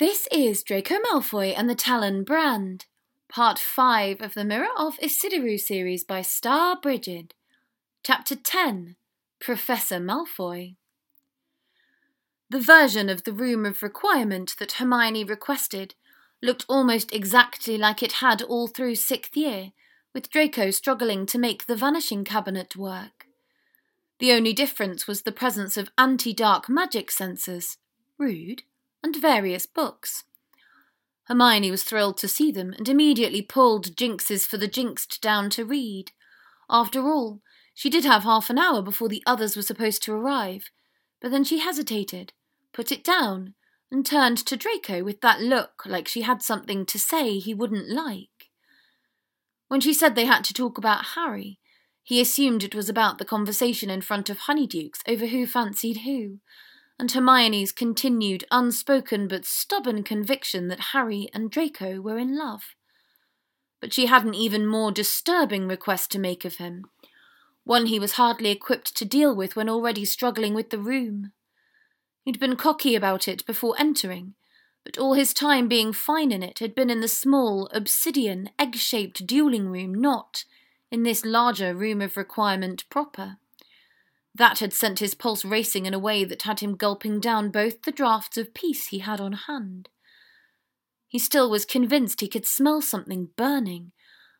This is Draco Malfoy and the Talon Brand, part 5 of the Mirror of Ecidyrue series by Starbrigid, chapter 10 Professor Malfoy. The version of the Room of Requirement that Hermione requested looked almost exactly like it had all through sixth year, with Draco struggling to make the Vanishing Cabinet work. The only difference was the presence of anti dark magic sensors. Rude and various books. Hermione was thrilled to see them and immediately pulled Jinxes for the Jinxed down to read. After all, she did have half an hour before the others were supposed to arrive, but then she hesitated, put it down, and turned to Draco with that look like she had something to say he wouldn't like. When she said they had to talk about Harry, he assumed it was about the conversation in front of Honeydukes over who fancied who, and Hermione's continued unspoken but stubborn conviction that Harry and Draco were in love. But she had an even more disturbing request to make of him, one he was hardly equipped to deal with when already struggling with the room. He'd been cocky about it before entering, but all his time being fine in it had been in the small, obsidian, egg shaped dueling room, not in this larger room of requirement proper. That had sent his pulse racing in a way that had him gulping down both the draughts of peace he had on hand. He still was convinced he could smell something burning,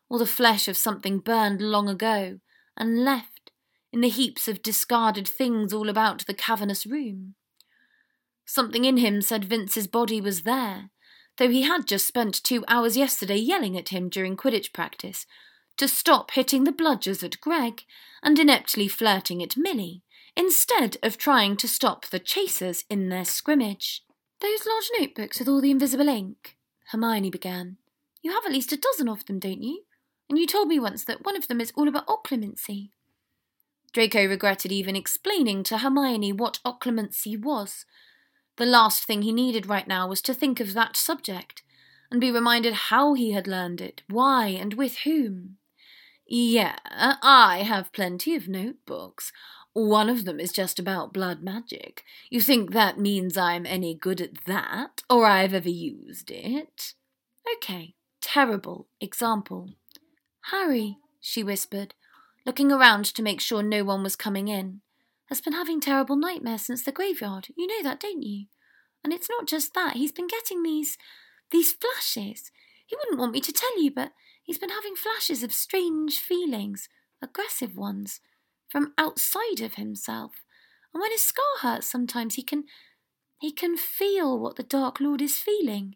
or the flesh of something burned long ago, and left, in the heaps of discarded things all about the cavernous room. Something in him said Vince's body was there, though he had just spent two hours yesterday yelling at him during Quidditch practice to stop hitting the bludgers at Greg and ineptly flirting at Millie, instead of trying to stop the chasers in their scrimmage. Those large notebooks with all the invisible ink, Hermione began. You have at least a dozen of them, don't you? And you told me once that one of them is all about occlumency. Draco regretted even explaining to Hermione what occlumency was. The last thing he needed right now was to think of that subject, and be reminded how he had learned it, why, and with whom. Yeah, uh, I have plenty of notebooks. One of them is just about blood magic. You think that means I'm any good at that, or I've ever used it? Okay, terrible example. Harry, she whispered, looking around to make sure no one was coming in, has been having terrible nightmares since the graveyard. You know that, don't you? And it's not just that, he's been getting these. these flashes. He wouldn't want me to tell you, but He's been having flashes of strange feelings, aggressive ones, from outside of himself. And when his scar hurts sometimes he can he can feel what the Dark Lord is feeling.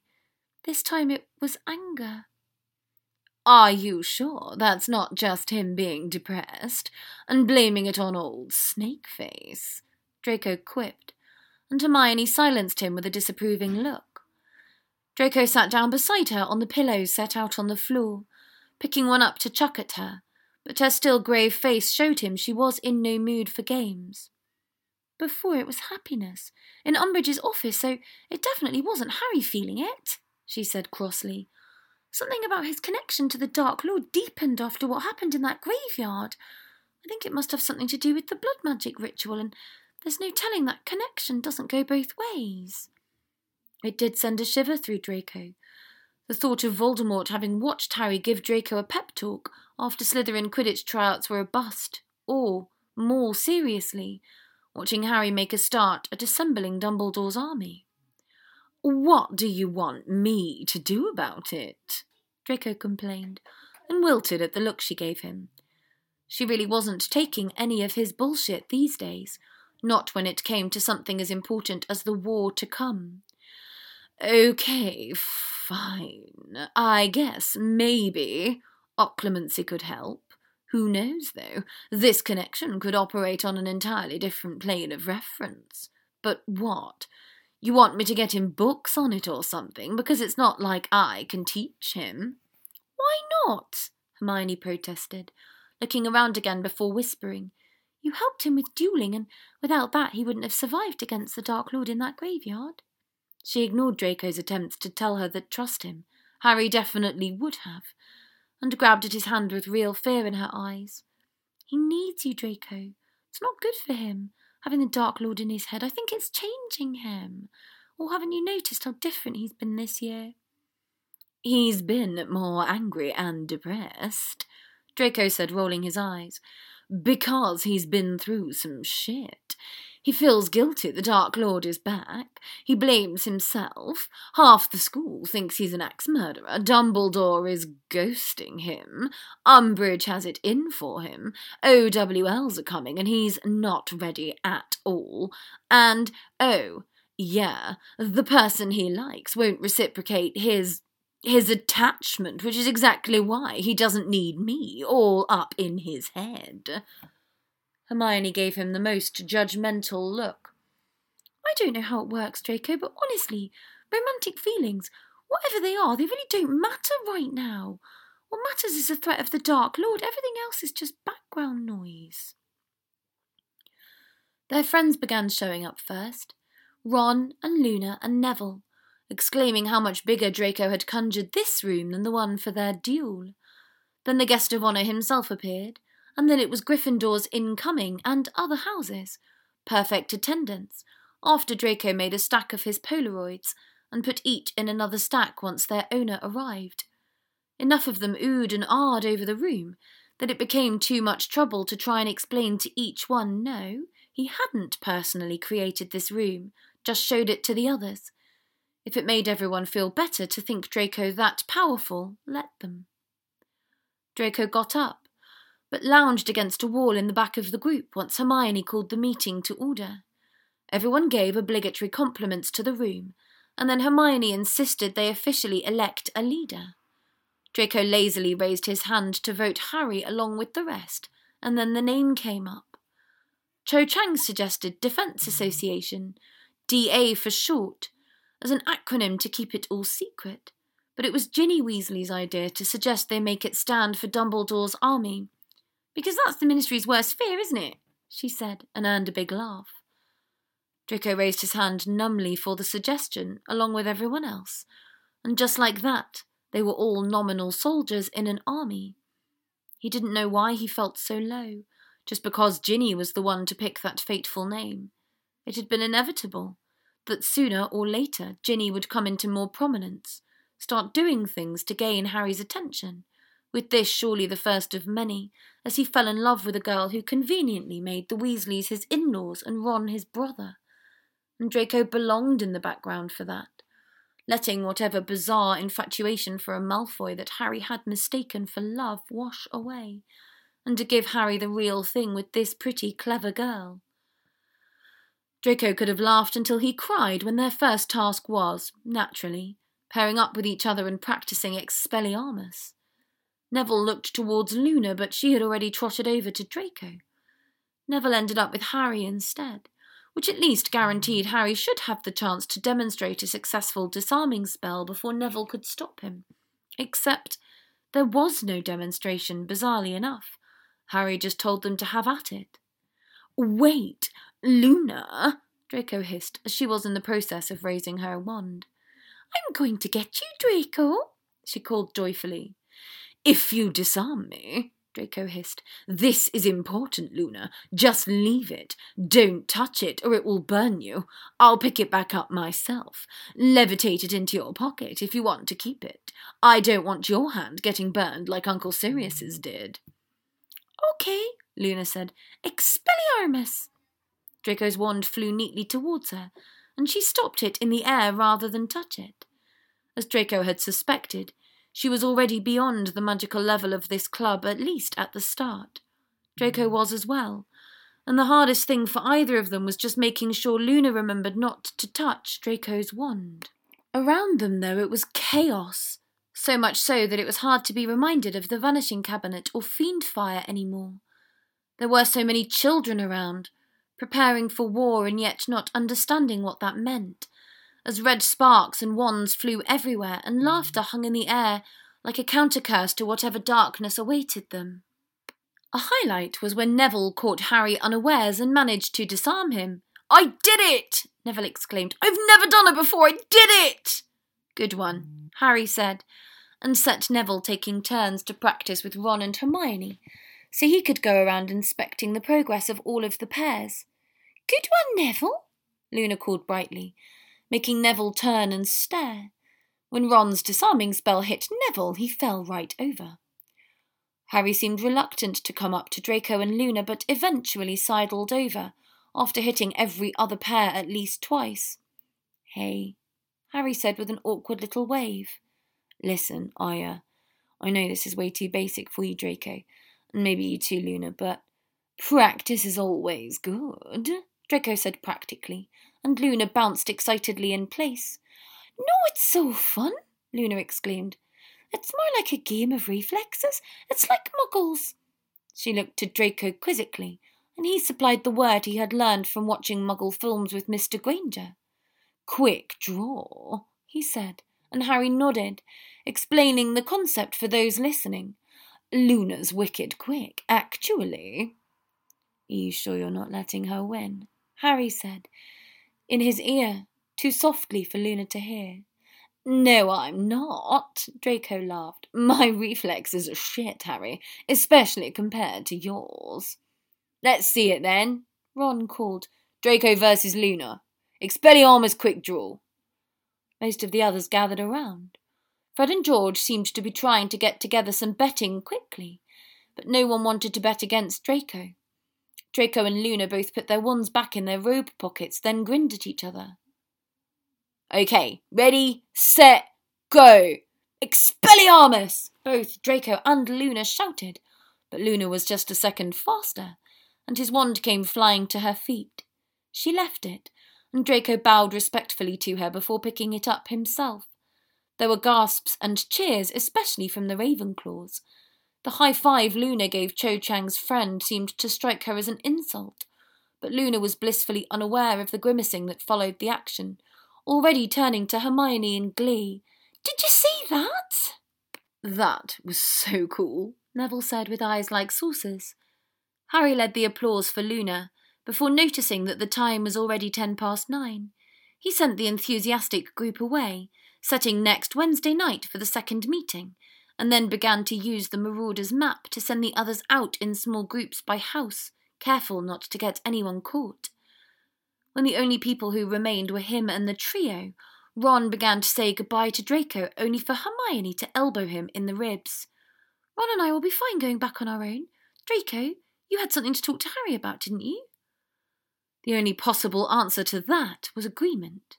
This time it was anger. Are you sure that's not just him being depressed and blaming it on old Snakeface? Draco quipped, and Hermione silenced him with a disapproving look. Draco sat down beside her on the pillows set out on the floor picking one up to chuck at her, but her still grave face showed him she was in no mood for games. Before it was happiness, in Umbridge's office, so it definitely wasn't Harry feeling it, she said crossly. Something about his connection to the Dark Lord deepened after what happened in that graveyard. I think it must have something to do with the blood magic ritual, and there's no telling that connection doesn't go both ways. It did send a shiver through Draco, the thought of Voldemort having watched Harry give Draco a pep talk after Slytherin Quidditch tryouts were a bust, or, more seriously, watching Harry make a start at assembling Dumbledore's army. What do you want me to do about it? Draco complained, and wilted at the look she gave him. She really wasn't taking any of his bullshit these days, not when it came to something as important as the war to come. Okay, fine. I guess maybe occlumency could help. Who knows, though? This connection could operate on an entirely different plane of reference. But what? You want me to get him books on it or something, because it's not like I can teach him? Why not? Hermione protested, looking around again before whispering. You helped him with dueling, and without that he wouldn't have survived against the Dark Lord in that graveyard. She ignored Draco's attempts to tell her that trust him, Harry definitely would have, and grabbed at his hand with real fear in her eyes. He needs you, Draco. It's not good for him, having the Dark Lord in his head. I think it's changing him. Or haven't you noticed how different he's been this year? He's been more angry and depressed, Draco said, rolling his eyes, because he's been through some shit. He feels guilty the Dark Lord is back. He blames himself. Half the school thinks he's an axe murderer. Dumbledore is ghosting him. Umbridge has it in for him. OWLs are coming and he's not ready at all. And, oh, yeah, the person he likes won't reciprocate his his attachment, which is exactly why he doesn't need me all up in his head. Hermione gave him the most judgmental look. I don't know how it works, Draco, but honestly, romantic feelings, whatever they are, they really don't matter right now. What matters is the threat of the Dark Lord. Everything else is just background noise. Their friends began showing up first Ron and Luna and Neville, exclaiming how much bigger Draco had conjured this room than the one for their duel. Then the guest of honour himself appeared, and then it was Gryffindor's incoming and other houses. Perfect attendance, after Draco made a stack of his Polaroids and put each in another stack once their owner arrived. Enough of them oohed and ahed over the room that it became too much trouble to try and explain to each one no, he hadn't personally created this room, just showed it to the others. If it made everyone feel better to think Draco that powerful, let them. Draco got up but lounged against a wall in the back of the group once Hermione called the meeting to order. Everyone gave obligatory compliments to the room, and then Hermione insisted they officially elect a leader. Draco lazily raised his hand to vote Harry along with the rest, and then the name came up. Cho Chang suggested Defence Association, DA for short, as an acronym to keep it all secret, but it was Ginny Weasley's idea to suggest they make it stand for Dumbledore's army, because that's the ministry's worst fear, isn't it? she said, and earned a big laugh. Draco raised his hand numbly for the suggestion, along with everyone else, and just like that, they were all nominal soldiers in an army. He didn't know why he felt so low, just because Ginny was the one to pick that fateful name. It had been inevitable that sooner or later Ginny would come into more prominence, start doing things to gain Harry's attention, with this surely the first of many, as he fell in love with a girl who conveniently made the Weasleys his in laws and Ron his brother. And Draco belonged in the background for that, letting whatever bizarre infatuation for a Malfoy that Harry had mistaken for love wash away, and to give Harry the real thing with this pretty, clever girl. Draco could have laughed until he cried when their first task was, naturally, pairing up with each other and practicing Expelliarmus. Neville looked towards Luna, but she had already trotted over to Draco. Neville ended up with Harry instead, which at least guaranteed Harry should have the chance to demonstrate a successful disarming spell before Neville could stop him. Except there was no demonstration, bizarrely enough. Harry just told them to have at it. Wait, Luna, Draco hissed as she was in the process of raising her wand. I'm going to get you, Draco, she called joyfully. If you disarm me, Draco hissed. This is important, Luna. Just leave it. Don't touch it, or it will burn you. I'll pick it back up myself. Levitate it into your pocket if you want to keep it. I don't want your hand getting burned like Uncle Sirius's did. Okay, Luna said. Expelliarmus! Draco's wand flew neatly towards her, and she stopped it in the air rather than touch it. As Draco had suspected, she was already beyond the magical level of this club, at least at the start. Draco mm. was as well, and the hardest thing for either of them was just making sure Luna remembered not to touch Draco's wand. Around them, though, it was chaos, so much so that it was hard to be reminded of the vanishing cabinet or Fiendfyre any more. There were so many children around, preparing for war and yet not understanding what that meant, as red sparks and wands flew everywhere and laughter hung in the air like a countercurse to whatever darkness awaited them. A highlight was when Neville caught Harry unawares and managed to disarm him. I did it! Neville exclaimed. I've never done it before! I did it! Good one, Harry said, and set Neville taking turns to practice with Ron and Hermione, so he could go around inspecting the progress of all of the pairs. Good one, Neville, Luna called brightly, making Neville turn and stare. When Ron's disarming spell hit Neville, he fell right over. Harry seemed reluctant to come up to Draco and Luna, but eventually sidled over, after hitting every other pair at least twice. Hey, Harry said with an awkward little wave. Listen, Aya, I know this is way too basic for you, Draco, and maybe you too, Luna, but practice is always good, Draco said practically, and Luna bounced excitedly in place. No, it's so fun, Luna exclaimed. It's more like a game of reflexes. It's like muggles. She looked to Draco quizzically, and he supplied the word he had learned from watching muggle films with Mr. Granger. Quick draw, he said, and Harry nodded, explaining the concept for those listening. Luna's wicked quick, actually. Are you sure you're not letting her win? Harry said, in his ear, too softly for Luna to hear. No, I'm not, Draco laughed. My reflexes are shit, Harry, especially compared to yours. Let's see it then, Ron called. Draco versus Luna. Expelliarmus quick draw. Most of the others gathered around. Fred and George seemed to be trying to get together some betting quickly, but no one wanted to bet against Draco. Draco and Luna both put their wands back in their robe pockets, then grinned at each other. Okay, ready, set, go! Expelliarmus! Both Draco and Luna shouted, but Luna was just a second faster, and his wand came flying to her feet. She left it, and Draco bowed respectfully to her before picking it up himself. There were gasps and cheers, especially from the Ravenclaws, the high five Luna gave Cho Chang's friend seemed to strike her as an insult, but Luna was blissfully unaware of the grimacing that followed the action, already turning to Hermione in glee. Did you see that? That was so cool, Neville said with eyes like saucers. Harry led the applause for Luna, before noticing that the time was already ten past nine. He sent the enthusiastic group away, setting next Wednesday night for the second meeting, and then began to use the Marauder's map to send the others out in small groups by house, careful not to get anyone caught. When the only people who remained were him and the trio, Ron began to say goodbye to Draco, only for Hermione to elbow him in the ribs. Ron and I will be fine going back on our own. Draco, you had something to talk to Harry about, didn't you? The only possible answer to that was agreement.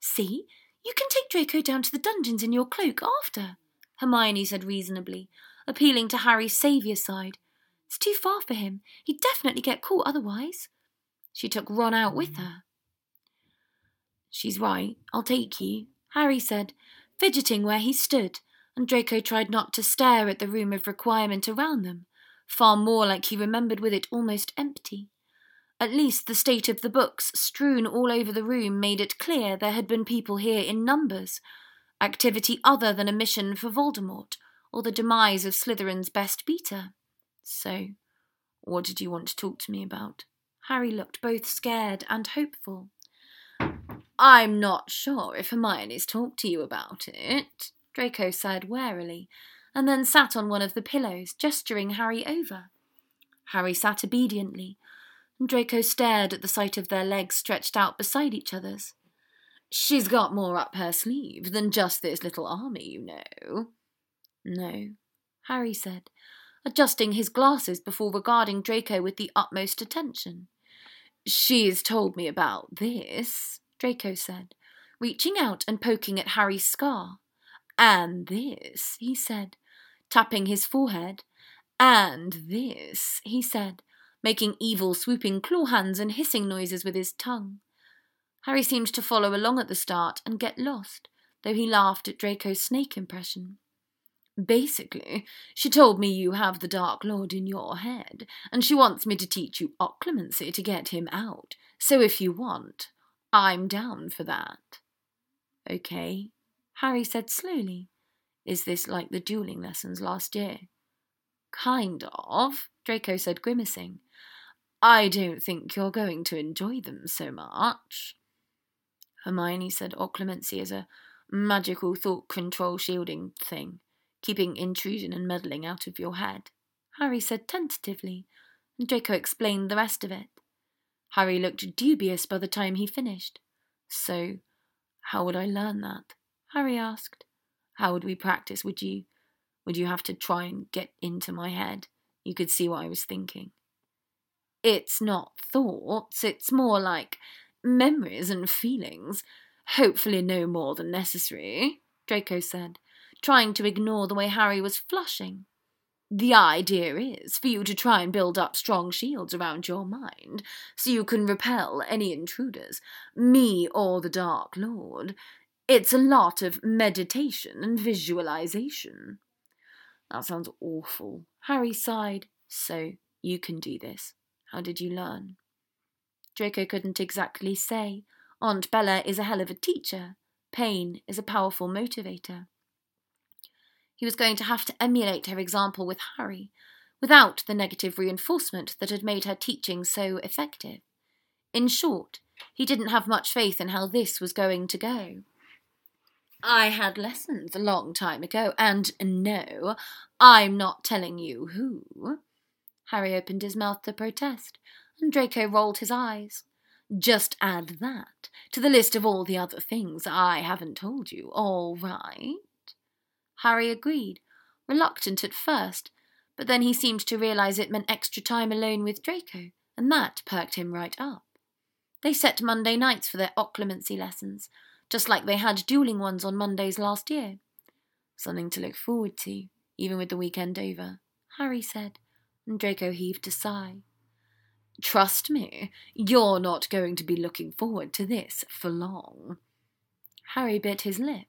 See, you can take Draco down to the dungeons in your cloak after. Hermione said reasonably, appealing to Harry's saviour side. It's too far for him. He'd definitely get caught otherwise. She took Ron out with her. She's right. I'll take you, Harry said, fidgeting where he stood, and Draco tried not to stare at the room of requirement around them, far more like he remembered with it almost empty. At least the state of the books strewn all over the room made it clear there had been people here in numbers, activity other than a mission for Voldemort or the demise of Slytherin's best beater. So, what did you want to talk to me about? Harry looked both scared and hopeful. I'm not sure if Hermione's talked to you about it, Draco said warily, and then sat on one of the pillows, gesturing Harry over. Harry sat obediently, and Draco stared at the sight of their legs stretched out beside each other's. She's got more up her sleeve than just this little army, you know. No, Harry said, adjusting his glasses before regarding Draco with the utmost attention. She's told me about this, Draco said, reaching out and poking at Harry's scar. And this, he said, tapping his forehead. And this, he said, making evil swooping claw hands and hissing noises with his tongue. Harry seemed to follow along at the start and get lost, though he laughed at Draco's snake impression. Basically, she told me you have the Dark Lord in your head, and she wants me to teach you occlumency to get him out. So if you want, I'm down for that. Okay, Harry said slowly. Is this like the dueling lessons last year? Kind of, Draco said, grimacing. I don't think you're going to enjoy them so much. Hermione said oh, occlumency is a magical thought control shielding thing, keeping intrusion and meddling out of your head. Harry said tentatively, and Draco explained the rest of it. Harry looked dubious by the time he finished. So, How would I learn that? Harry asked. How would we practice? Would you would you have to try and get into my head? You could see what I was thinking. It's not thoughts, it's more like memories and feelings. Hopefully no more than necessary, Draco said, trying to ignore the way Harry was flushing. The idea is for you to try and build up strong shields around your mind, so you can repel any intruders, me or the Dark Lord. It's a lot of meditation and visualization. That sounds awful. Harry sighed. So, you can do this. How did you learn? Draco couldn't exactly say. Aunt Bella is a hell of a teacher. Pain is a powerful motivator. He was going to have to emulate her example with Harry, without the negative reinforcement that had made her teaching so effective. In short, he didn't have much faith in how this was going to go. I had lessons a long time ago, and no, I'm not telling you who. Harry opened his mouth to protest, and Draco rolled his eyes. Just add that to the list of all the other things I haven't told you, all right? Harry agreed, reluctant at first, but then he seemed to realize it meant extra time alone with Draco, and that perked him right up. They set Monday nights for their occlumency lessons, just like they had dueling ones on Mondays last year. Something to look forward to, even with the weekend over, Harry said, and Draco heaved a sigh. Trust me, you're not going to be looking forward to this for long. Harry bit his lip,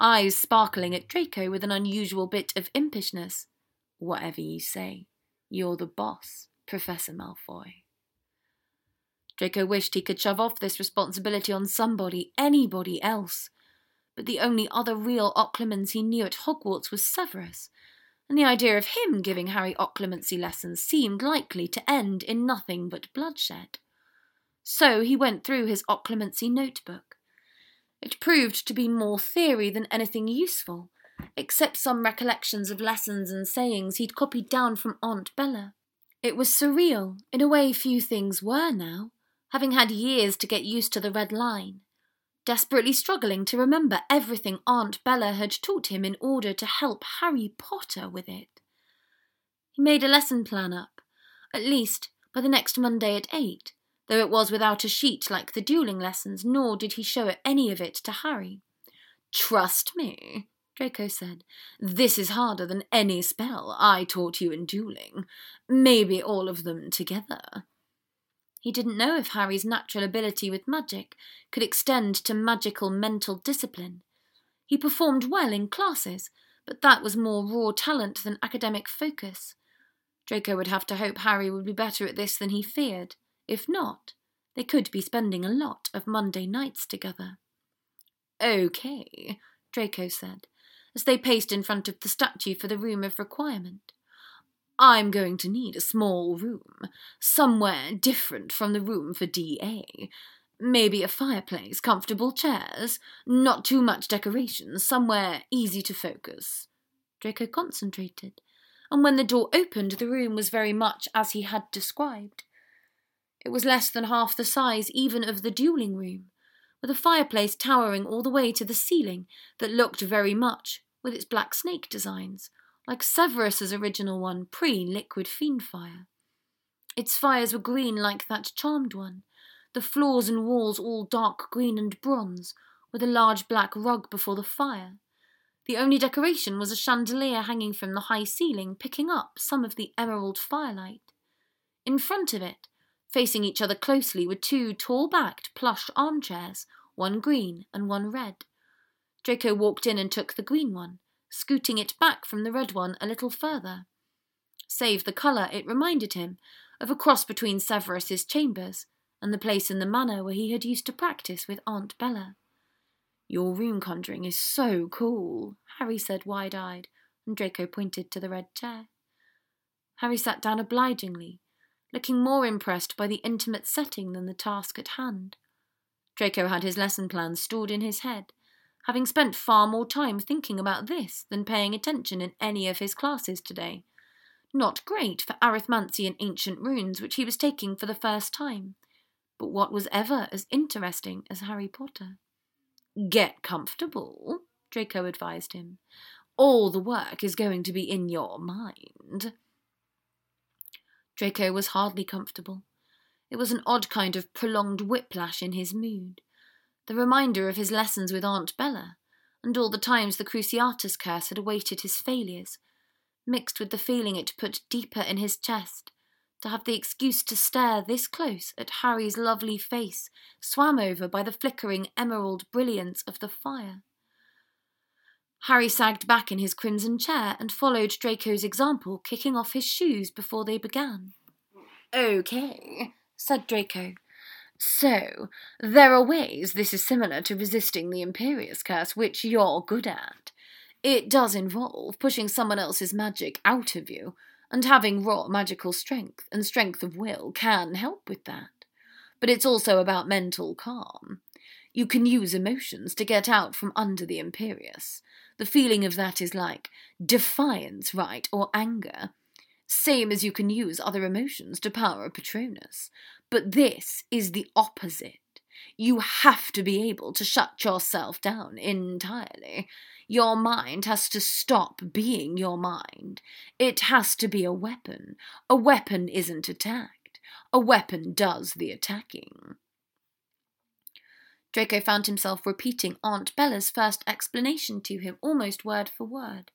eyes sparkling at Draco with an unusual bit of impishness. Whatever you say, you're the boss, Professor Malfoy. Draco wished he could shove off this responsibility on somebody, anybody else. But the only other real Occlumens he knew at Hogwarts was Severus, and the idea of him giving Harry occlumency lessons seemed likely to end in nothing but bloodshed. So he went through his occlumency notebook. It proved to be more theory than anything useful, except some recollections of lessons and sayings he'd copied down from Aunt Bella. It was surreal, in a way few things were now having had years to get used to the red line, desperately struggling to remember everything Aunt Bella had taught him in order to help Harry Potter with it. He made a lesson plan up, at least by the next Monday at eight, though it was without a sheet like the dueling lessons, nor did he show any of it to Harry. Trust me, Draco said. This is harder than any spell I taught you in dueling. Maybe all of them together. He didn't know if Harry's natural ability with magic could extend to magical mental discipline. He performed well in classes, but that was more raw talent than academic focus. Draco would have to hope Harry would be better at this than he feared. If not, they could be spending a lot of Monday nights together. Okay, Draco said, as they paced in front of the statue for the room of requirement. I'm going to need a small room, somewhere different from the room for DA. Maybe a fireplace, comfortable chairs, not too much decoration, somewhere easy to focus. Draco concentrated, and when the door opened, the room was very much as he had described. It was less than half the size even of the dueling room, with a fireplace towering all the way to the ceiling that looked very much, with its black snake designs, like Severus's original one pre liquid fiendfyre. Its fires were green like that charmed one, the floors and walls all dark green and bronze, with a large black rug before the fire. The only decoration was a chandelier hanging from the high ceiling, picking up some of the emerald firelight. In front of it, facing each other closely, were two tall backed plush armchairs, one green and one red. Draco walked in and took the green one, scooting it back from the red one a little further. Save the colour, it reminded him of a cross between Severus's chambers and the place in the manor where he had used to practice with Aunt Bella. Your room conjuring is so cool, Harry said wide eyed, and Draco pointed to the red chair. Harry sat down obligingly, looking more impressed by the intimate setting than the task at hand. Draco had his lesson plans stored in his head, having spent far more time thinking about this than paying attention in any of his classes today. Not great for arithmancy and ancient runes, which he was taking for the first time, but what was ever as interesting as Harry Potter? Get comfortable, Draco advised him. All the work is going to be in your mind. Draco was hardly comfortable. It was an odd kind of prolonged whiplash in his mood. The reminder of his lessons with Aunt Bella, and all the times the Cruciatus curse had awaited his failures, mixed with the feeling it put deeper in his chest to have the excuse to stare this close at Harry's lovely face, swam over by the flickering emerald brilliance of the fire. Harry sagged back in his crimson chair and followed Draco's example, kicking off his shoes before they began. Okay, said Draco. So, there are ways this is similar to resisting the Imperius Curse, which you're good at. It does involve pushing someone else's magic out of you, and having raw magical strength and strength of will can help with that. But it's also about mental calm. You can use emotions to get out from under the Imperius. The feeling of that is like defiance, right, or anger. Same as you can use other emotions to power a Patronus. But this is the opposite. You have to be able to shut yourself down entirely. Your mind has to stop being your mind. It has to be a weapon. A weapon isn't attacked. A weapon does the attacking. Draco found himself repeating Aunt Bella's first explanation to him almost word for word.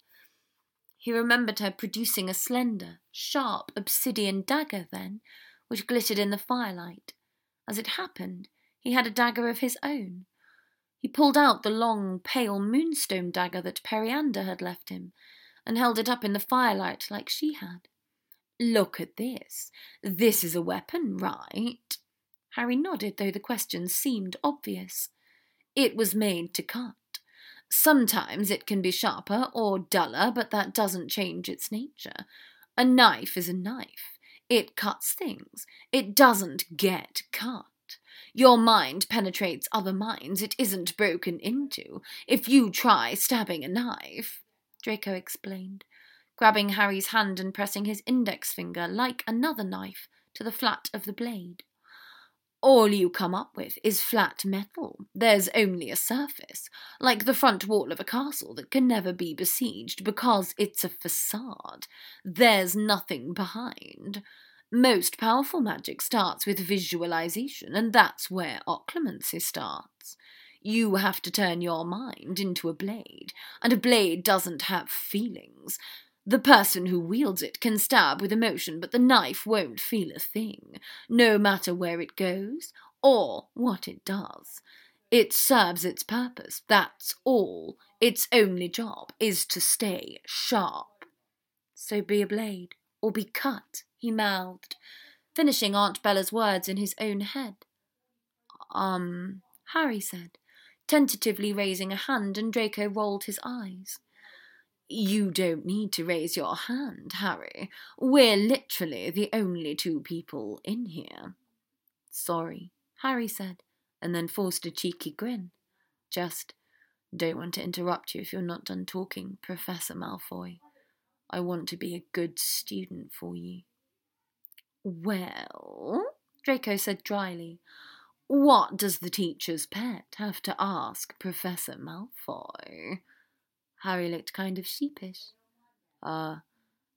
He remembered her producing a slender, sharp obsidian dagger then, which glittered in the firelight. As it happened, he had a dagger of his own. He pulled out the long, pale moonstone dagger that Periander had left him, and held it up in the firelight like she had. Look at this. This is a weapon, right? Harry nodded, though the question seemed obvious. It was made to cut. Sometimes it can be sharper or duller, but that doesn't change its nature. A knife is a knife. It cuts things. It doesn't get cut. Your mind penetrates other minds it isn't broken into. If you try stabbing a knife, Draco explained, grabbing Harry's hand and pressing his index finger like another knife to the flat of the blade. All you come up with is flat metal. There's only a surface, like the front wall of a castle that can never be besieged because it's a facade. There's nothing behind. Most powerful magic starts with visualization, and that's where occlumency starts. You have to turn your mind into a blade, and a blade doesn't have feelings. The person who wields it can stab with emotion, but the knife won't feel a thing, no matter where it goes or what it does. It serves its purpose, that's all. Its only job is to stay sharp. So be a blade, or be cut, he mouthed, finishing Aunt Bella's words in his own head. Um, Harry said, tentatively raising a hand, and Draco rolled his eyes. You don't need to raise your hand, Harry. We're literally the only two people in here. Sorry, Harry said, and then forced a cheeky grin. Just don't want to interrupt you if you're not done talking, Professor Malfoy. I want to be a good student for you. Well, Draco said dryly, what does the teacher's pet have to ask Professor Malfoy? Harry looked kind of sheepish. Ah, uh,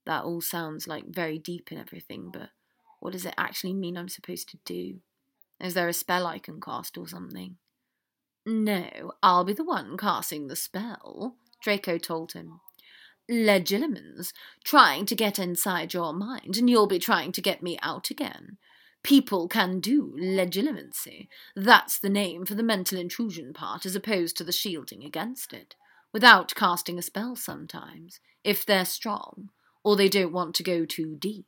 that all sounds like very deep and everything, but what does it actually mean I'm supposed to do? Is there a spell I can cast or something? No, I'll be the one casting the spell, Draco told him. Legilimens, trying to get inside your mind, and you'll be trying to get me out again. People can do legilimency. That's the name for the mental intrusion part, as opposed to the shielding against it without casting a spell sometimes, if they're strong, or they don't want to go too deep.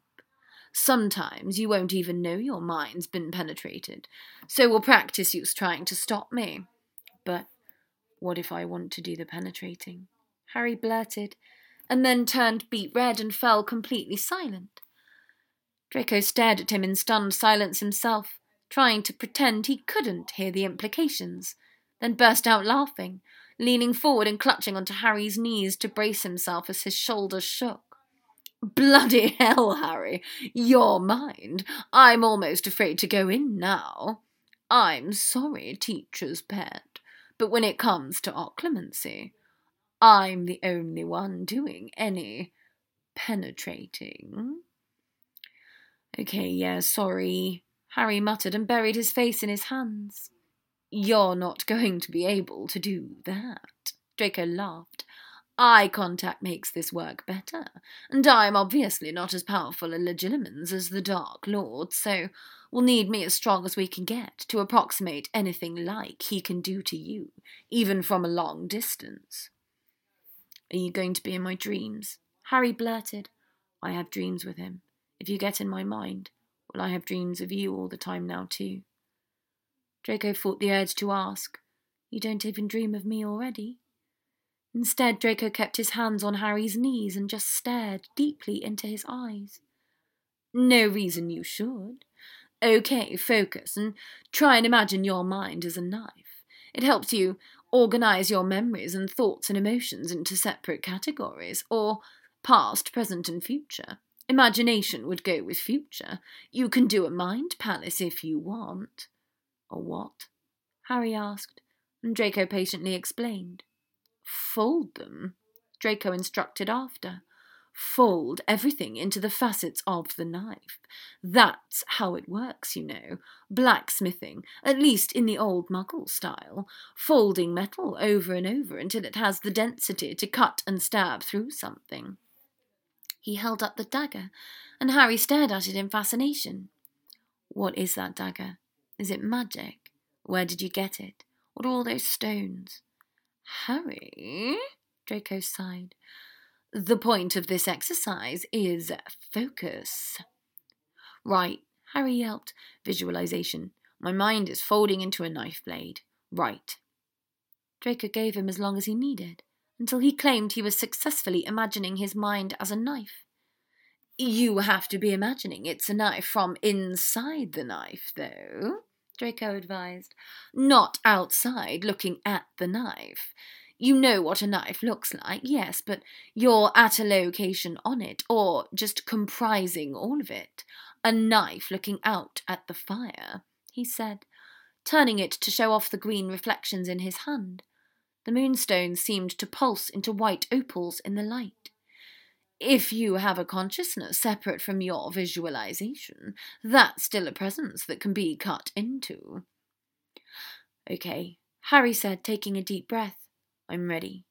Sometimes you won't even know your mind's been penetrated, so we'll practice use trying to stop me. But what if I want to do the penetrating? Harry blurted, and then turned beet red and fell completely silent. Draco stared at him in stunned silence himself, trying to pretend he couldn't hear the implications, then burst out laughing, leaning forward and clutching onto Harry's knees to brace himself as his shoulders shook. Bloody hell, Harry, your mind. I'm almost afraid to go in now. I'm sorry, teacher's pet, But when it comes to occlumency, I'm the only one doing any penetrating. Okay, yeah, sorry, Harry muttered and buried his face in his hands. You're not going to be able to do that. Draco laughed. Eye contact makes this work better, and I'm obviously not as powerful a legilimens as the Dark Lord, so we'll need me as strong as we can get to approximate anything like he can do to you, even from a long distance. Are you going to be in my dreams? Harry blurted. I have dreams with him. If you get in my mind, well, I have dreams of you all the time now, too? Draco fought the urge to ask, You don't even dream of me already? Instead, Draco kept his hands on Harry's knees and just stared deeply into his eyes. No reason you should. Okay, focus and try and imagine your mind as a knife. It helps you organize your memories and thoughts and emotions into separate categories, or past, present, and future. Imagination would go with future. You can do a mind palace if you want. A what? Harry asked, and Draco patiently explained. Fold them, Draco instructed after. Fold everything into the facets of the knife. That's how it works, you know. Blacksmithing, at least in the old muggle style. Folding metal over and over until it has the density to cut and stab through something. He held up the dagger, and Harry stared at it in fascination. What is that dagger? Is it magic? Where did you get it? What are all those stones? Harry, Draco sighed. The point of this exercise is focus. Right, Harry yelped. Visualization. My mind is folding into a knife blade. Right. Draco gave him as long as he needed, until he claimed he was successfully imagining his mind as a knife. You have to be imagining it's a knife from inside the knife, though. Draco advised. Not outside, looking at the knife. You know what a knife looks like, yes, but you're at a location on it, or just comprising all of it. A knife looking out at the fire, he said, turning it to show off the green reflections in his hand. The moonstone seemed to pulse into white opals in the light. If you have a consciousness separate from your visualization, that's still a presence that can be cut into. Okay, Harry said, taking a deep breath. I'm ready.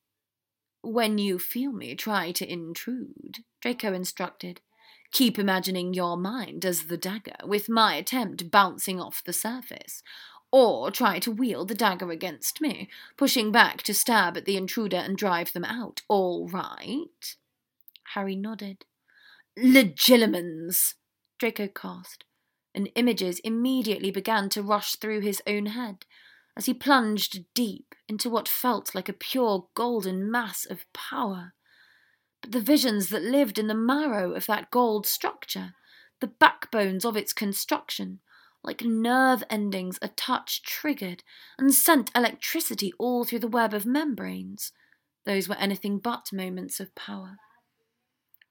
When you feel me try to intrude, Draco instructed. Keep imagining your mind as the dagger, with my attempt bouncing off the surface. Or try to wield the dagger against me, pushing back to stab at the intruder and drive them out. All right? Harry nodded. Legilimens! Draco cast, and images immediately began to rush through his own head as he plunged deep into what felt like a pure golden mass of power. But the visions that lived in the marrow of that gold structure, the backbones of its construction, like nerve endings a touch triggered and sent electricity all through the web of membranes, those were anything but moments of power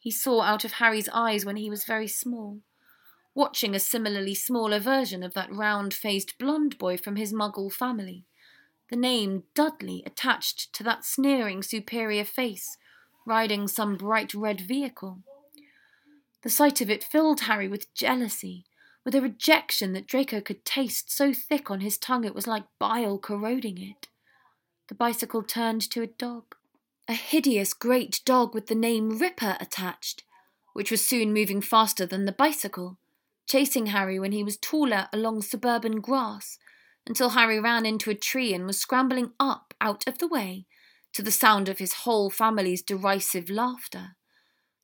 he saw out of Harry's eyes when he was very small, watching a similarly smaller version of that round faced blonde boy from his muggle family, the name Dudley attached to that sneering superior face, riding some bright red vehicle. The sight of it filled Harry with jealousy, with a rejection that Draco could taste so thick on his tongue it was like bile corroding it. The bicycle turned to a dog a hideous great dog with the name Ripper attached, which was soon moving faster than the bicycle, chasing Harry when he was taller along suburban grass, until Harry ran into a tree and was scrambling up out of the way to the sound of his whole family's derisive laughter.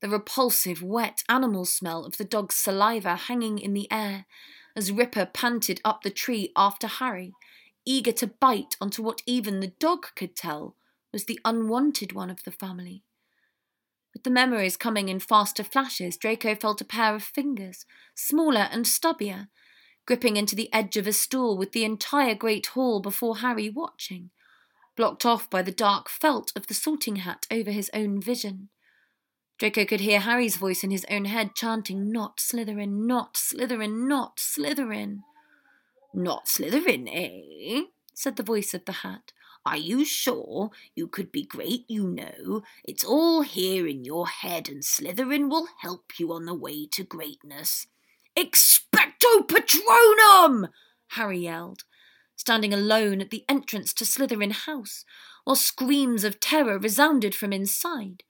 The repulsive, wet animal smell of the dog's saliva hanging in the air as Ripper panted up the tree after Harry, eager to bite onto what even the dog could tell was the unwanted one of the family. With the memories coming in faster flashes, Draco felt a pair of fingers, smaller and stubbier, gripping into the edge of a stool with the entire great hall before Harry watching, blocked off by the dark felt of the sorting hat over his own vision. Draco could hear Harry's voice in his own head chanting, Not Slytherin, not Slytherin, not Slytherin. Not Slytherin, eh? said the voice of the hat. Are you sure? You could be great, you know. It's all here in your head, and Slytherin will help you on the way to greatness. Expecto Patronum! Harry yelled, standing alone at the entrance to Slytherin House, while screams of terror resounded from inside.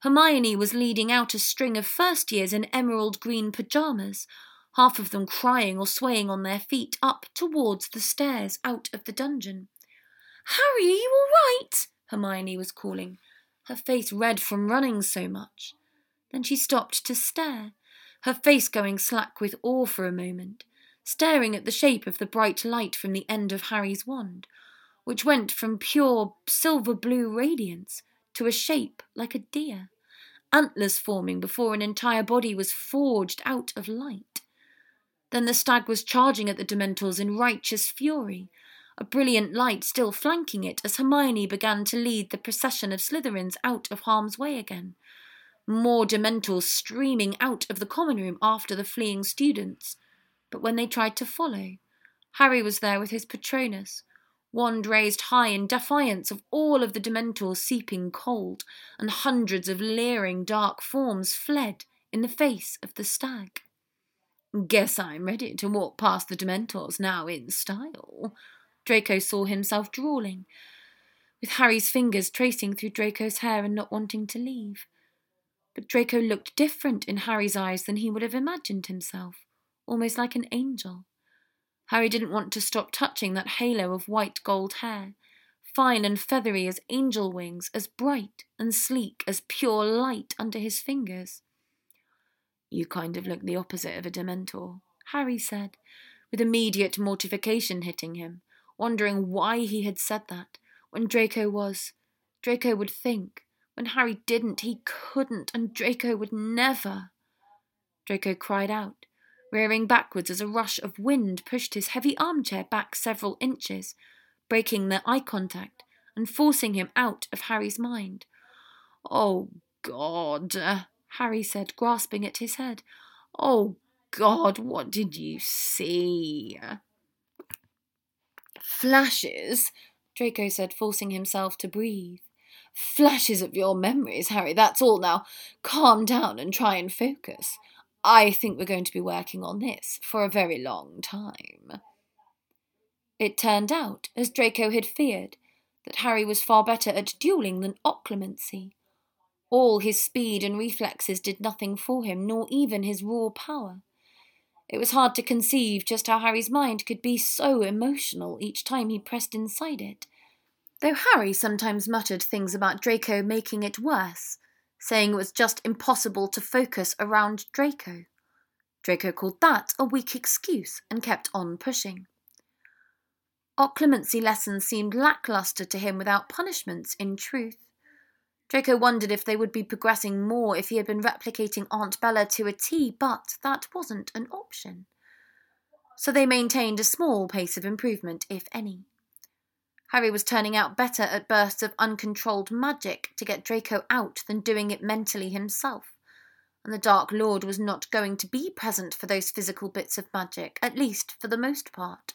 Hermione was leading out a string of first years in emerald green pyjamas, half of them crying or swaying on their feet up towards the stairs out of the dungeon. Harry, are you all right? Hermione was calling, her face red from running so much. Then she stopped to stare, her face going slack with awe for a moment, staring at the shape of the bright light from the end of Harry's wand, which went from pure silver blue radiance to a shape like a deer, antlers forming before an entire body was forged out of light. Then the stag was charging at the Dementors in righteous fury, a brilliant light still flanking it as Hermione began to lead the procession of Slytherins out of harm's way again. More Dementors streaming out of the common room after the fleeing students. But when they tried to follow, Harry was there with his Patronus, wand raised high in defiance of all of the Dementors seeping cold, and hundreds of leering dark forms fled in the face of the stag. Guess I'm ready to walk past the Dementors now in style, Draco saw himself drawling, with Harry's fingers tracing through Draco's hair and not wanting to leave. But Draco looked different in Harry's eyes than he would have imagined himself, almost like an angel. Harry didn't want to stop touching that halo of white gold hair, fine and feathery as angel wings, as bright and sleek as pure light under his fingers. You kind of look the opposite of a Dementor, Harry said, with immediate mortification hitting him wondering why he had said that, when Draco was. Draco would think. When Harry didn't, he couldn't, and Draco would never. Draco cried out, rearing backwards as a rush of wind pushed his heavy armchair back several inches, breaking their eye contact and forcing him out of Harry's mind. Oh, God, Harry said, grasping at his head. Oh, God, what did you see? Flashes, Draco said, forcing himself to breathe. Flashes of your memories, Harry, that's all now. Calm down and try and focus. I think we're going to be working on this for a very long time. It turned out, as Draco had feared, that Harry was far better at dueling than occlumency. All his speed and reflexes did nothing for him, nor even his raw power. It was hard to conceive just how Harry's mind could be so emotional each time he pressed inside it. Though Harry sometimes muttered things about Draco making it worse, saying it was just impossible to focus around Draco. Draco called that a weak excuse and kept on pushing. Occlumency lessons seemed lackluster to him without punishments, in truth. Draco wondered if they would be progressing more if he had been replicating Aunt Bella to a T, but that wasn't an option. So they maintained a small pace of improvement, if any. Harry was turning out better at bursts of uncontrolled magic to get Draco out than doing it mentally himself, and the Dark Lord was not going to be present for those physical bits of magic, at least for the most part.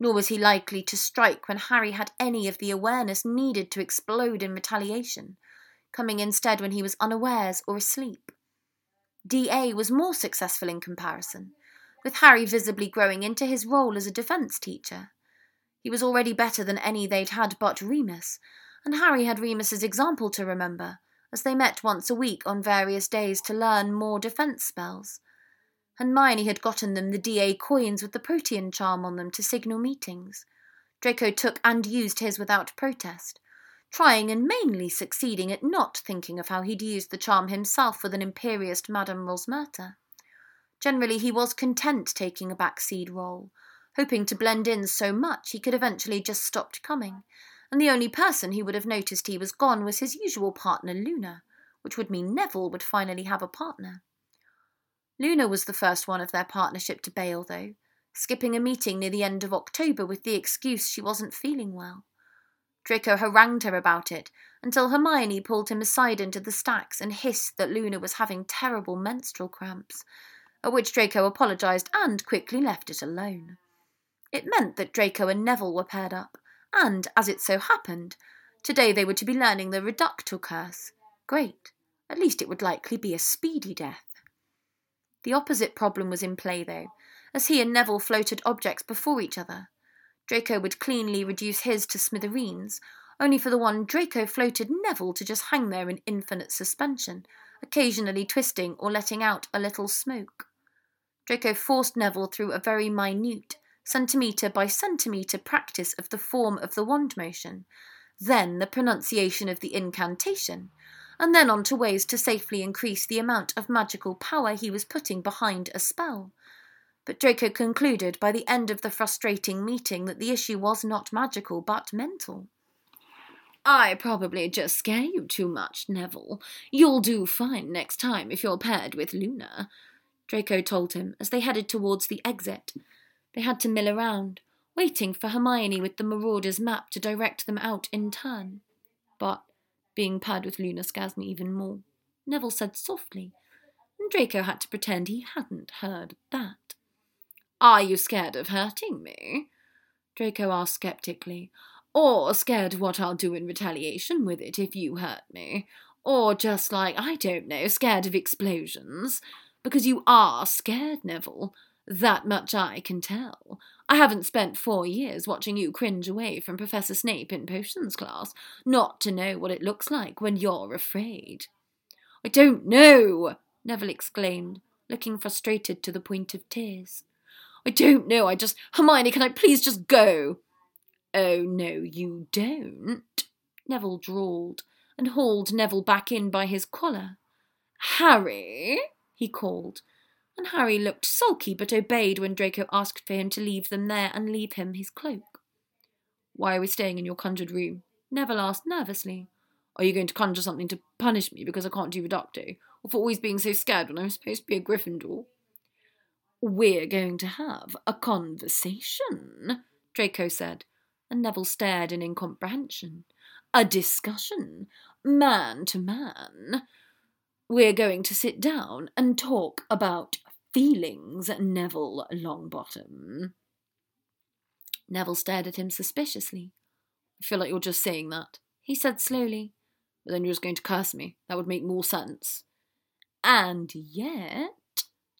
Nor was he likely to strike when Harry had any of the awareness needed to explode in retaliation, coming instead when he was unawares or asleep. DA was more successful in comparison, with Harry visibly growing into his role as a defence teacher. He was already better than any they'd had but Remus, and Harry had Remus's example to remember, as they met once a week on various days to learn more defence spells. Hermione had gotten them the DA coins with the protean charm on them to signal meetings. Draco took and used his without protest, trying and mainly succeeding at not thinking of how he'd used the charm himself with an imperious Madame Rosmerta. Generally, he was content taking a backseat role, hoping to blend in so much he could eventually just stopped coming, and the only person who would have noticed he was gone was his usual partner, Luna, which would mean Neville would finally have a partner. Luna was the first one of their partnership to bail, though, skipping a meeting near the end of October with the excuse she wasn't feeling well. Draco harangued her about it until Hermione pulled him aside into the stacks and hissed that Luna was having terrible menstrual cramps, at which Draco apologised and quickly left it alone. It meant that Draco and Neville were paired up, and, as it so happened, today they were to be learning the reductor curse. Great. At least it would likely be a speedy death. The opposite problem was in play, though, as he and Neville floated objects before each other. Draco would cleanly reduce his to smithereens, only for the one Draco floated Neville to just hang there in infinite suspension, occasionally twisting or letting out a little smoke. Draco forced Neville through a very minute, centimetre by centimetre practice of the form of the wand motion, then the pronunciation of the incantation, and then on to ways to safely increase the amount of magical power he was putting behind a spell. But Draco concluded by the end of the frustrating meeting that the issue was not magical but mental. I probably just scare you too much, Neville. You'll do fine next time if you're paired with Luna, Draco told him as they headed towards the exit. They had to mill around, waiting for Hermione with the Marauder's map to direct them out in turn. But being paired with Luna scares me even more, Neville said softly, and Draco had to pretend he hadn't heard that. Are you scared of hurting me? Draco asked skeptically. Or scared of what I'll do in retaliation with it if you hurt me. Or just like, I don't know, scared of explosions. Because you are scared, Neville. That much I can tell. I haven't spent four years watching you cringe away from Professor Snape in potions class, not to know what it looks like when you're afraid. I don't know, Neville exclaimed, looking frustrated to the point of tears. I don't know, I just. Hermione, can I please just go? Oh, no, you don't, Neville drawled, and hauled Neville back in by his collar. Harry, he called, and Harry looked sulky but obeyed when Draco asked for him to leave them there and leave him his cloak. Why are we staying in your conjured room? Neville asked nervously. Are you going to conjure something to punish me because I can't do Reducto, or for always being so scared when I'm supposed to be a Gryffindor? We're going to have a conversation, Draco said, and Neville stared in incomprehension. A discussion, man to man. We're going to sit down and talk about feelings, Neville Longbottom. Neville stared at him suspiciously. I feel like you're just saying that, he said slowly. But then you're just going to curse me. That would make more sense. And yet,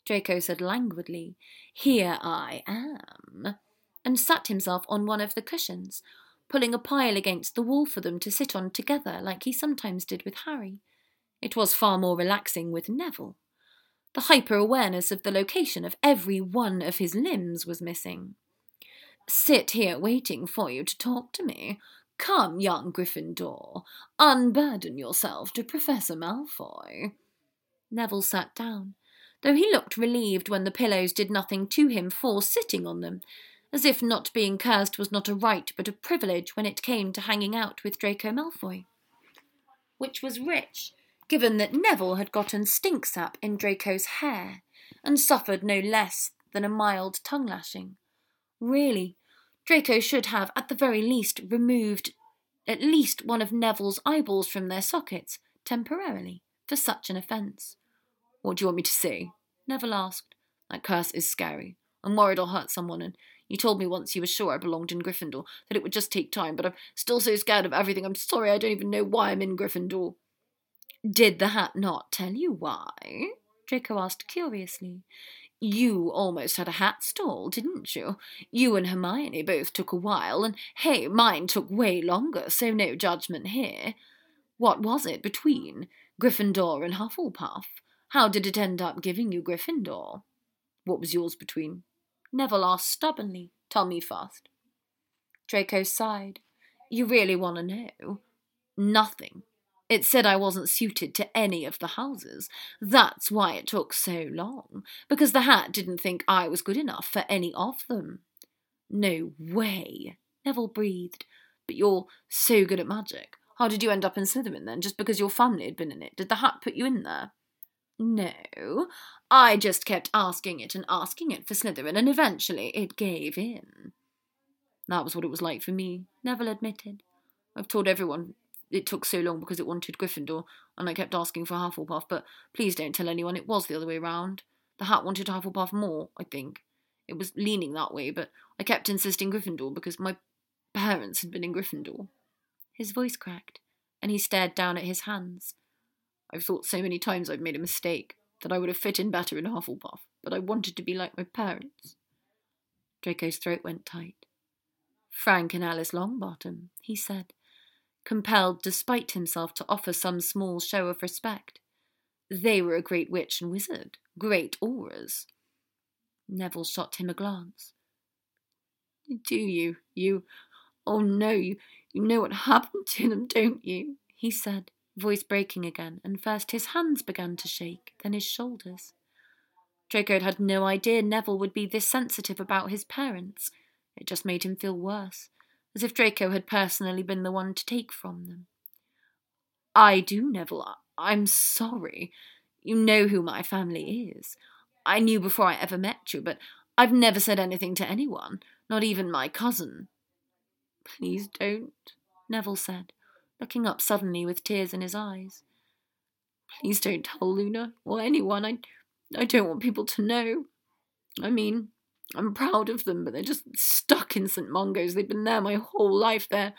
Draco said languidly, here I am, and sat himself on one of the cushions, pulling a pile against the wall for them to sit on together like he sometimes did with Harry. It was far more relaxing with Neville. The hyper awareness of the location of every one of his limbs was missing. Sit here waiting for you to talk to me. Come, young Gryffindor, unburden yourself to Professor Malfoy. Neville sat down, though he looked relieved when the pillows did nothing to him for sitting on them, as if not being cursed was not a right but a privilege when it came to hanging out with Draco Malfoy. Which was rich, given that Neville had gotten stink sap in Draco's hair and suffered no less than a mild tongue lashing. Really, Draco should have, at the very least, removed at least one of Neville's eyeballs from their sockets, temporarily, for such an offence. What do you want me to say? Neville asked. That curse is scary. I'm worried I'll hurt someone, and you told me once you were sure I belonged in Gryffindor, that it would just take time, but I'm still so scared of everything. I'm sorry I don't even know why I'm in Gryffindor. Did the hat not tell you why? Draco asked curiously. You almost had a hat stall, didn't you? You and Hermione both took a while, and hey, mine took way longer, so no judgment here. What was it between Gryffindor and Hufflepuff? How did it end up giving you Gryffindor? What was yours between? Neville asked stubbornly. Tell me first. Draco sighed. You really want to know? Nothing. It said I wasn't suited to any of the houses. That's why it took so long, because the hat didn't think I was good enough for any of them. No way, Neville breathed. But you're so good at magic. How did you end up in Slytherin then? Just because your family had been in it? Did the hat put you in there? No, I just kept asking it and asking it for Slytherin, and eventually it gave in. That was what it was like for me, Neville admitted. I've told everyone it took so long because it wanted Gryffindor, and I kept asking for Hufflepuff, but please don't tell anyone it was the other way round. The hat wanted Hufflepuff more, I think. It was leaning that way, but I kept insisting Gryffindor because my parents had been in Gryffindor. His voice cracked, and he stared down at his hands. I've thought so many times I've made a mistake, that I would have fit in better in Hufflepuff, but I wanted to be like my parents. Draco's throat went tight. Frank and Alice Longbottom, he said, compelled despite himself to offer some small show of respect. They were a great witch and wizard, great Aurors. Neville shot him a glance. Do you, you, oh no, you, you know what happened to them, don't you? he said, voice breaking again, and first his hands began to shake, then his shoulders. Draco had had no idea Neville would be this sensitive about his parents. It just made him feel worse, as if Draco had personally been the one to take from them. I do, Neville. I'm sorry. You know who my family is. I knew before I ever met you, but I've never said anything to anyone, not even my cousin. Please don't, Neville said, looking up suddenly with tears in his eyes. Please don't tell Luna or anyone. I, I don't want people to know. I mean, I'm proud of them, but they're just stuck in St. Mungo's. They've been there my whole life. They're,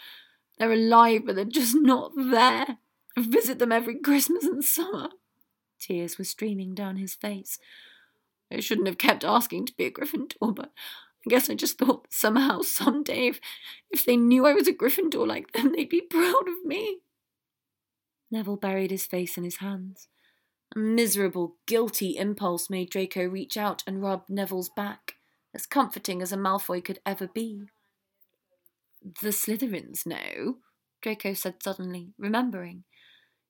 they're alive, but they're just not there. I visit them every Christmas and summer. Tears were streaming down his face. I shouldn't have kept asking to be a Gryffindor, but I guess I just thought somehow, someday, if, if they knew I was a Gryffindor like them, they'd be proud of me. Neville buried his face in his hands. A miserable, guilty impulse made Draco reach out and rub Neville's back, as comforting as a Malfoy could ever be. The Slytherins know, Draco said suddenly, remembering.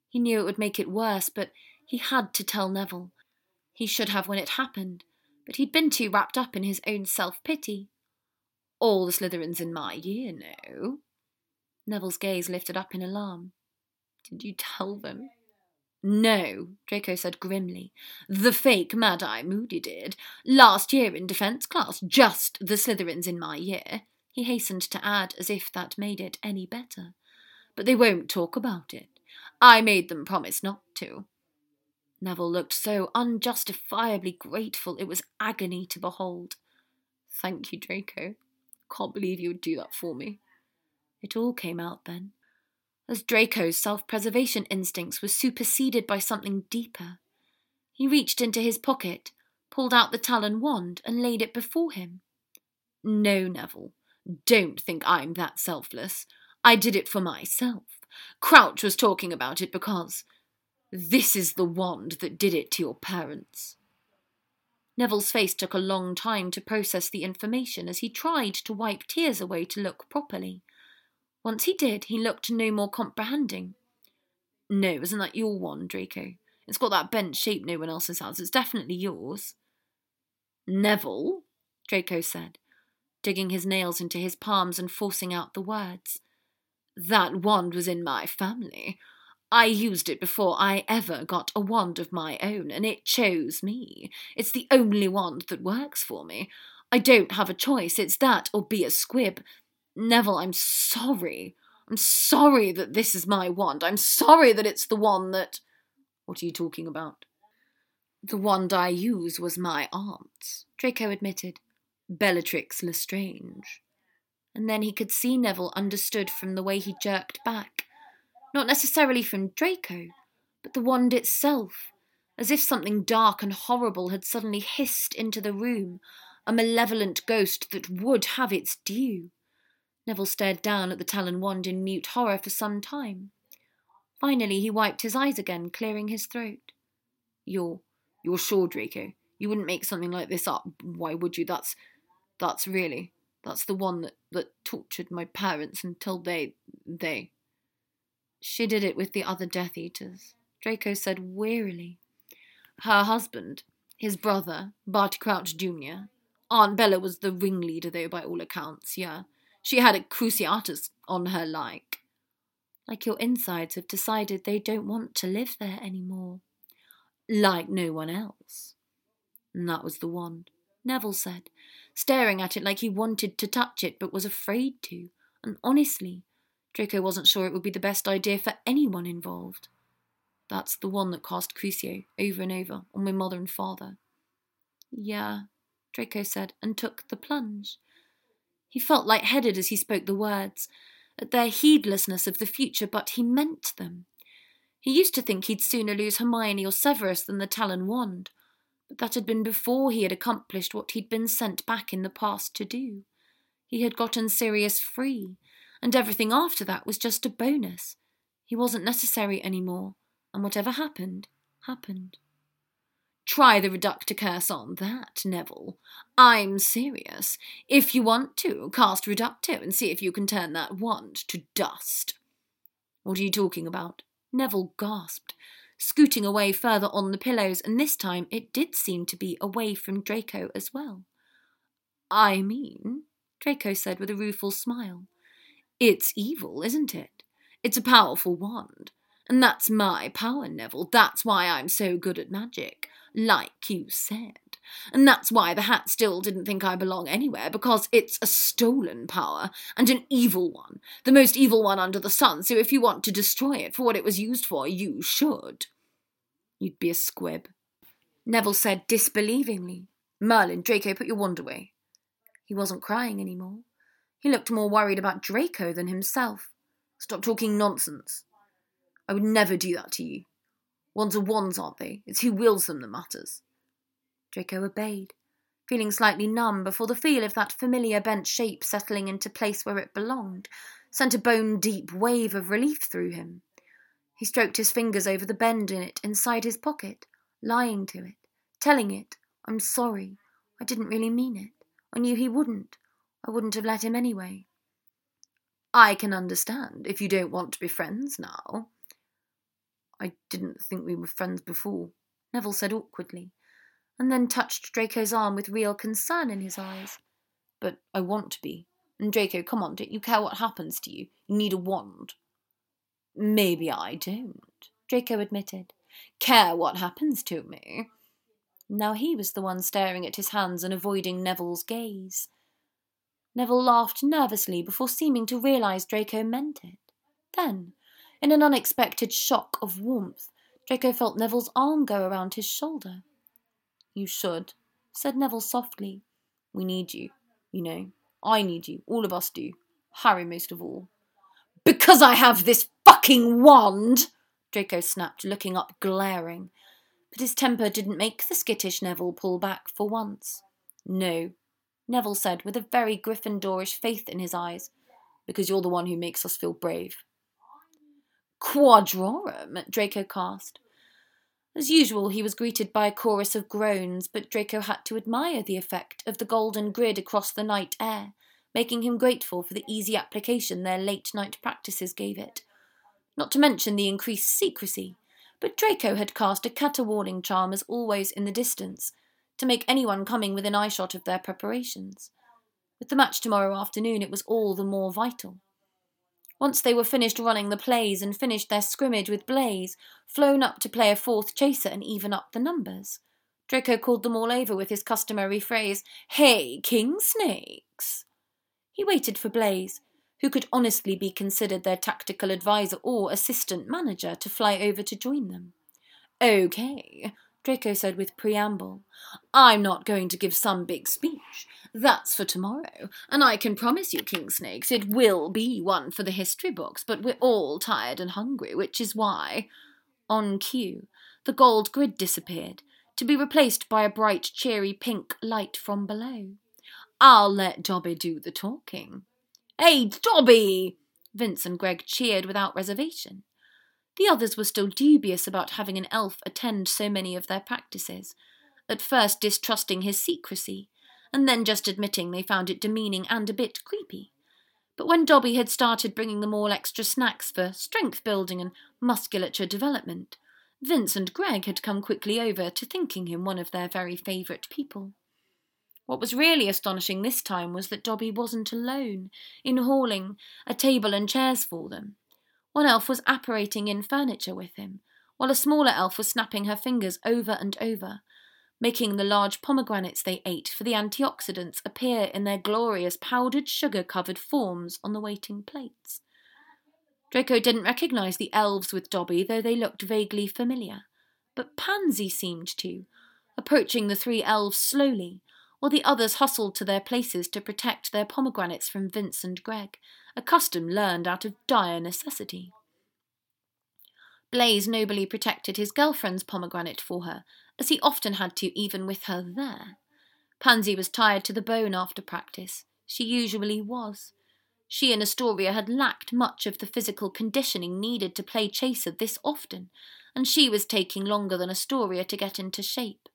He knew it would make it worse, but he had to tell Neville. He should have when it happened, but he'd been too wrapped up in his own self pity. All the Slytherins in my year know. Neville's gaze lifted up in alarm. Did you tell them? No, Draco said grimly. The fake Mad Eye Moody did. Last year in defence class, just the Slytherins in my year. He hastened to add, as if that made it any better. But they won't talk about it. I made them promise not to. Neville looked so unjustifiably grateful it was agony to behold. Thank you, Draco. Can't believe you would do that for me. It all came out then, as Draco's self preservation instincts were superseded by something deeper. He reached into his pocket, pulled out the Talon wand, and laid it before him. No, Neville, don't think I'm that selfless. I did it for myself. Crouch was talking about it because this is the wand that did it to your parents. Neville's face took a long time to process the information as he tried to wipe tears away to look properly. Once he did, he looked no more comprehending. No, isn't that your wand, Draco? It's got that bent shape no one else's has. It's definitely yours. Neville, Draco said, digging his nails into his palms and forcing out the words. That wand was in my family. I used it before I ever got a wand of my own, and it chose me. It's the only wand that works for me. I don't have a choice. It's that or be a squib. Neville, I'm sorry. I'm sorry that this is my wand. I'm sorry that it's the one that. What are you talking about? The wand I use was my aunt's, Draco admitted. Bellatrix Lestrange. And then he could see Neville understood from the way he jerked back not necessarily from Draco, but the wand itself, as if something dark and horrible had suddenly hissed into the room, a malevolent ghost that would have its due. Neville stared down at the Talon wand in mute horror for some time. Finally, he wiped his eyes again, clearing his throat. You're, you're sure, Draco? You wouldn't make something like this up. Why would you? That's, that's really, that's the one that, that tortured my parents until they, they. She did it with the other Death Eaters, Draco said wearily. Her husband, his brother, Barty Crouch Jr. Aunt Bella was the ringleader, though, by all accounts, yeah. She had a Cruciatus on her like. Like your insides have decided they don't want to live there anymore. Like no one else. And that was the wand, Neville said, staring at it like he wanted to touch it but was afraid to. And honestly, Draco wasn't sure it would be the best idea for anyone involved. That's the one that cast Crucio over and over on my mother and father. Yeah, Draco said, and took the plunge. He felt light-headed as he spoke the words, at their heedlessness of the future, but he meant them. He used to think he'd sooner lose Hermione or Severus than the Talon wand, but that had been before he had accomplished what he'd been sent back in the past to do. He had gotten Sirius free, and everything after that was just a bonus. He wasn't necessary any more, and whatever happened, happened. Try the reductor curse on that, Neville. I'm serious. If you want to, cast reducto and see if you can turn that wand to dust. What are you talking about? Neville gasped, scooting away further on the pillows, and this time it did seem to be away from Draco as well. I mean, Draco said with a rueful smile, it's evil, isn't it? It's a powerful wand. And that's my power, Neville. That's why I'm so good at magic, like you said. And that's why the hat still didn't think I belong anywhere, because it's a stolen power, and an evil one, the most evil one under the sun, so if you want to destroy it for what it was used for, you should. You'd be a squib. Neville said disbelievingly. Merlin, Draco, put your wand away. He wasn't crying any more. He looked more worried about Draco than himself. Stop talking nonsense. I would never do that to you. Wands are wands, aren't they? It's who wields them that matters. Draco obeyed, feeling slightly numb before the feel of that familiar bent shape settling into place where it belonged sent a bone deep wave of relief through him. He stroked his fingers over the bend in it inside his pocket, lying to it, telling it, I'm sorry. I didn't really mean it. I knew he wouldn't. I wouldn't have let him anyway. I can understand if you don't want to be friends now. I didn't think we were friends before, Neville said awkwardly, and then touched Draco's arm with real concern in his eyes. But I want to be. And Draco, come on, don't you care what happens to you? You need a wand. Maybe I don't, Draco admitted. Care what happens to me? Now he was the one staring at his hands and avoiding Neville's gaze. Neville laughed nervously before seeming to realize Draco meant it. Then, in an unexpected shock of warmth, Draco felt Neville's arm go around his shoulder. You should, said Neville softly. We need you, you know. I need you. All of us do. Harry most of all. Because I have this fucking wand! Draco snapped, looking up glaring. But his temper didn't make the skittish Neville pull back for once. No, Neville said with a very Gryffindorish faith in his eyes, because you're the one who makes us feel brave. Quadrorum, Draco cast. As usual, he was greeted by a chorus of groans, but Draco had to admire the effect of the golden grid across the night air, making him grateful for the easy application their late night practices gave it. Not to mention the increased secrecy, but Draco had cast a caterwauling charm as always in the distance, to make anyone coming within eyeshot of their preparations. With the match tomorrow afternoon, it was all the more vital. Once they were finished running the plays and finished their scrimmage with Blaise, flown up to play a fourth chaser and even up the numbers. Draco called them all over with his customary phrase, Hey, King Snakes! He waited for Blaise, who could honestly be considered their tactical adviser or assistant manager, to fly over to join them. Okay, Draco said with preamble. I'm not going to give some big speech. That's for tomorrow, and I can promise you, King Snakes, it will be one for the history books, but we're all tired and hungry, which is why. On cue, the gold grid disappeared, to be replaced by a bright, cheery pink light from below. I'll let Dobby do the talking. Hey, Dobby! Vince and Greg cheered without reservation. The others were still dubious about having an elf attend so many of their practices, at first distrusting his secrecy, and then just admitting they found it demeaning and a bit creepy. But when Dobby had started bringing them all extra snacks for strength building and musculature development, Vince and Greg had come quickly over to thinking him one of their very favourite people. What was really astonishing this time was that Dobby wasn't alone in hauling a table and chairs for them. One elf was apparating in furniture with him, while a smaller elf was snapping her fingers over and over, making the large pomegranates they ate for the antioxidants appear in their glorious powdered sugar covered forms on the waiting plates. Draco didn't recognize the elves with Dobby, though they looked vaguely familiar. But Pansy seemed to, approaching the three elves slowly, while the others hustled to their places to protect their pomegranates from Vince and Greg, a custom learned out of dire necessity. Blaise nobly protected his girlfriend's pomegranate for her, as he often had to even with her there. Pansy was tired to the bone after practice. She usually was. She and Astoria had lacked much of the physical conditioning needed to play chaser this often, and she was taking longer than Astoria to get into shape.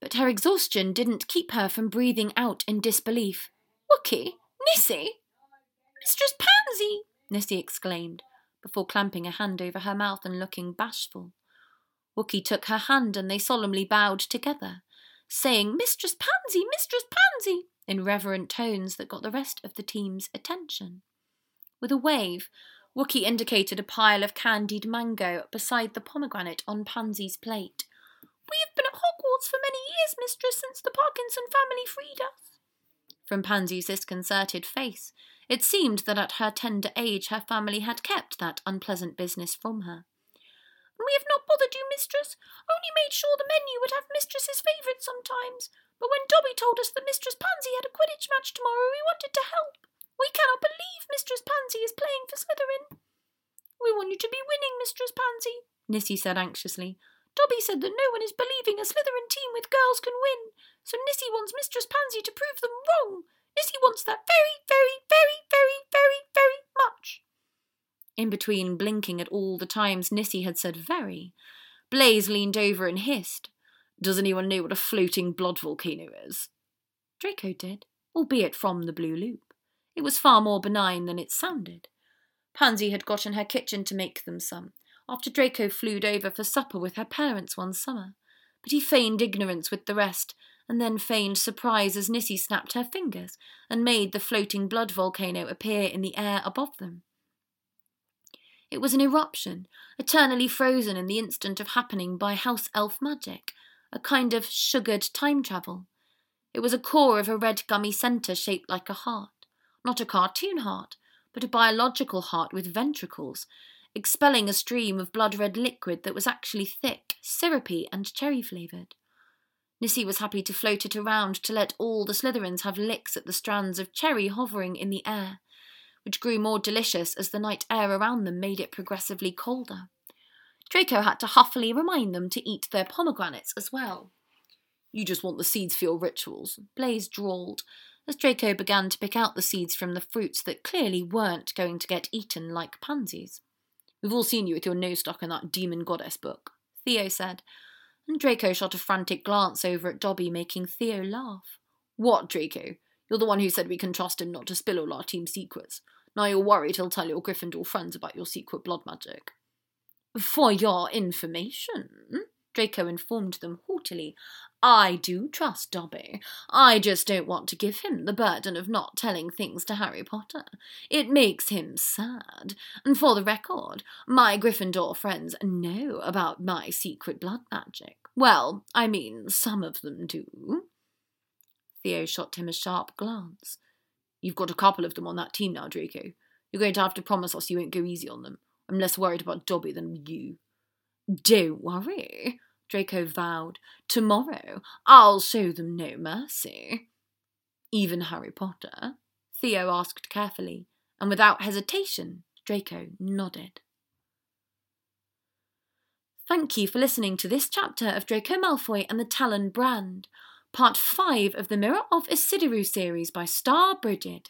But her exhaustion didn't keep her from breathing out in disbelief. Wookie? Nissy? Mistress Pansy! Nissy exclaimed, before clamping a hand over her mouth and looking bashful. Wookie took her hand and they solemnly bowed together, saying, Mistress Pansy, Mistress Pansy, in reverent tones that got the rest of the team's attention. With a wave, Wookie indicated a pile of candied mango beside the pomegranate on Pansy's plate. We have been at Hogwarts for many years, mistress, since the Parkinson family freed us. From Pansy's disconcerted face, it seemed that at her tender age her family had kept that unpleasant business from her. We have not bothered you, mistress, only made sure the menu would have mistress's favourites sometimes. But when Dobby told us that Mistress Pansy had a Quidditch match tomorrow, we wanted to help. We cannot believe Mistress Pansy is playing for Slytherin. We want you to be winning, Mistress Pansy, Nissy said anxiously. Dobby said that no one is believing a Slytherin team with girls can win, so Nissy wants Mistress Pansy to prove them wrong. Nissy wants that very, very, very, very, very, very much. In between blinking at all the times Nissy had said very, Blaise leaned over and hissed, Does anyone know what a floating blood volcano is? Draco did, albeit from the Blue Loop. It was far more benign than it sounded. Pansy had got in her kitchen to make them some, after Draco flew over for supper with her parents one summer. But he feigned ignorance with the rest, and then feigned surprise as Nissy snapped her fingers and made the floating blood volcano appear in the air above them. It was an eruption, eternally frozen in the instant of happening by house elf magic, a kind of sugared time travel. It was a core of a red gummy centre shaped like a heart not a cartoon heart, but a biological heart with ventricles, expelling a stream of blood red liquid that was actually thick, syrupy, and cherry flavoured. Nissy was happy to float it around to let all the Slytherins have licks at the strands of cherry hovering in the air, which grew more delicious as the night air around them made it progressively colder. Draco had to huffily remind them to eat their pomegranates as well. You just want the seeds for your rituals, Blaise drawled, as Draco began to pick out the seeds from the fruits that clearly weren't going to get eaten like Pansy's. We've all seen you with your nose stuck in that demon goddess book, Theo said, and Draco shot a frantic glance over at Dobby, making Theo laugh. What, Draco? You're the one who said we can trust him not to spill all our team secrets. Now you're worried he'll tell your Gryffindor friends about your secret blood magic. For your information, Draco informed them haughtily, I do trust Dobby. I just don't want to give him the burden of not telling things to Harry Potter. It makes him sad. And for the record, my Gryffindor friends know about my secret blood magic. Well, I mean, some of them do. Theo shot him a sharp glance. You've got a couple of them on that team now, Draco. You're going to have to promise us you won't go easy on them. I'm less worried about Dobby than you. Don't worry, Draco vowed. Tomorrow I'll show them no mercy. Even Harry Potter? Theo asked carefully, and without hesitation, Draco nodded. Thank you for listening to this chapter of Draco Malfoy and the Talon Brand, part 5 of the Mirror of Ecidyrue series by Starbrigid.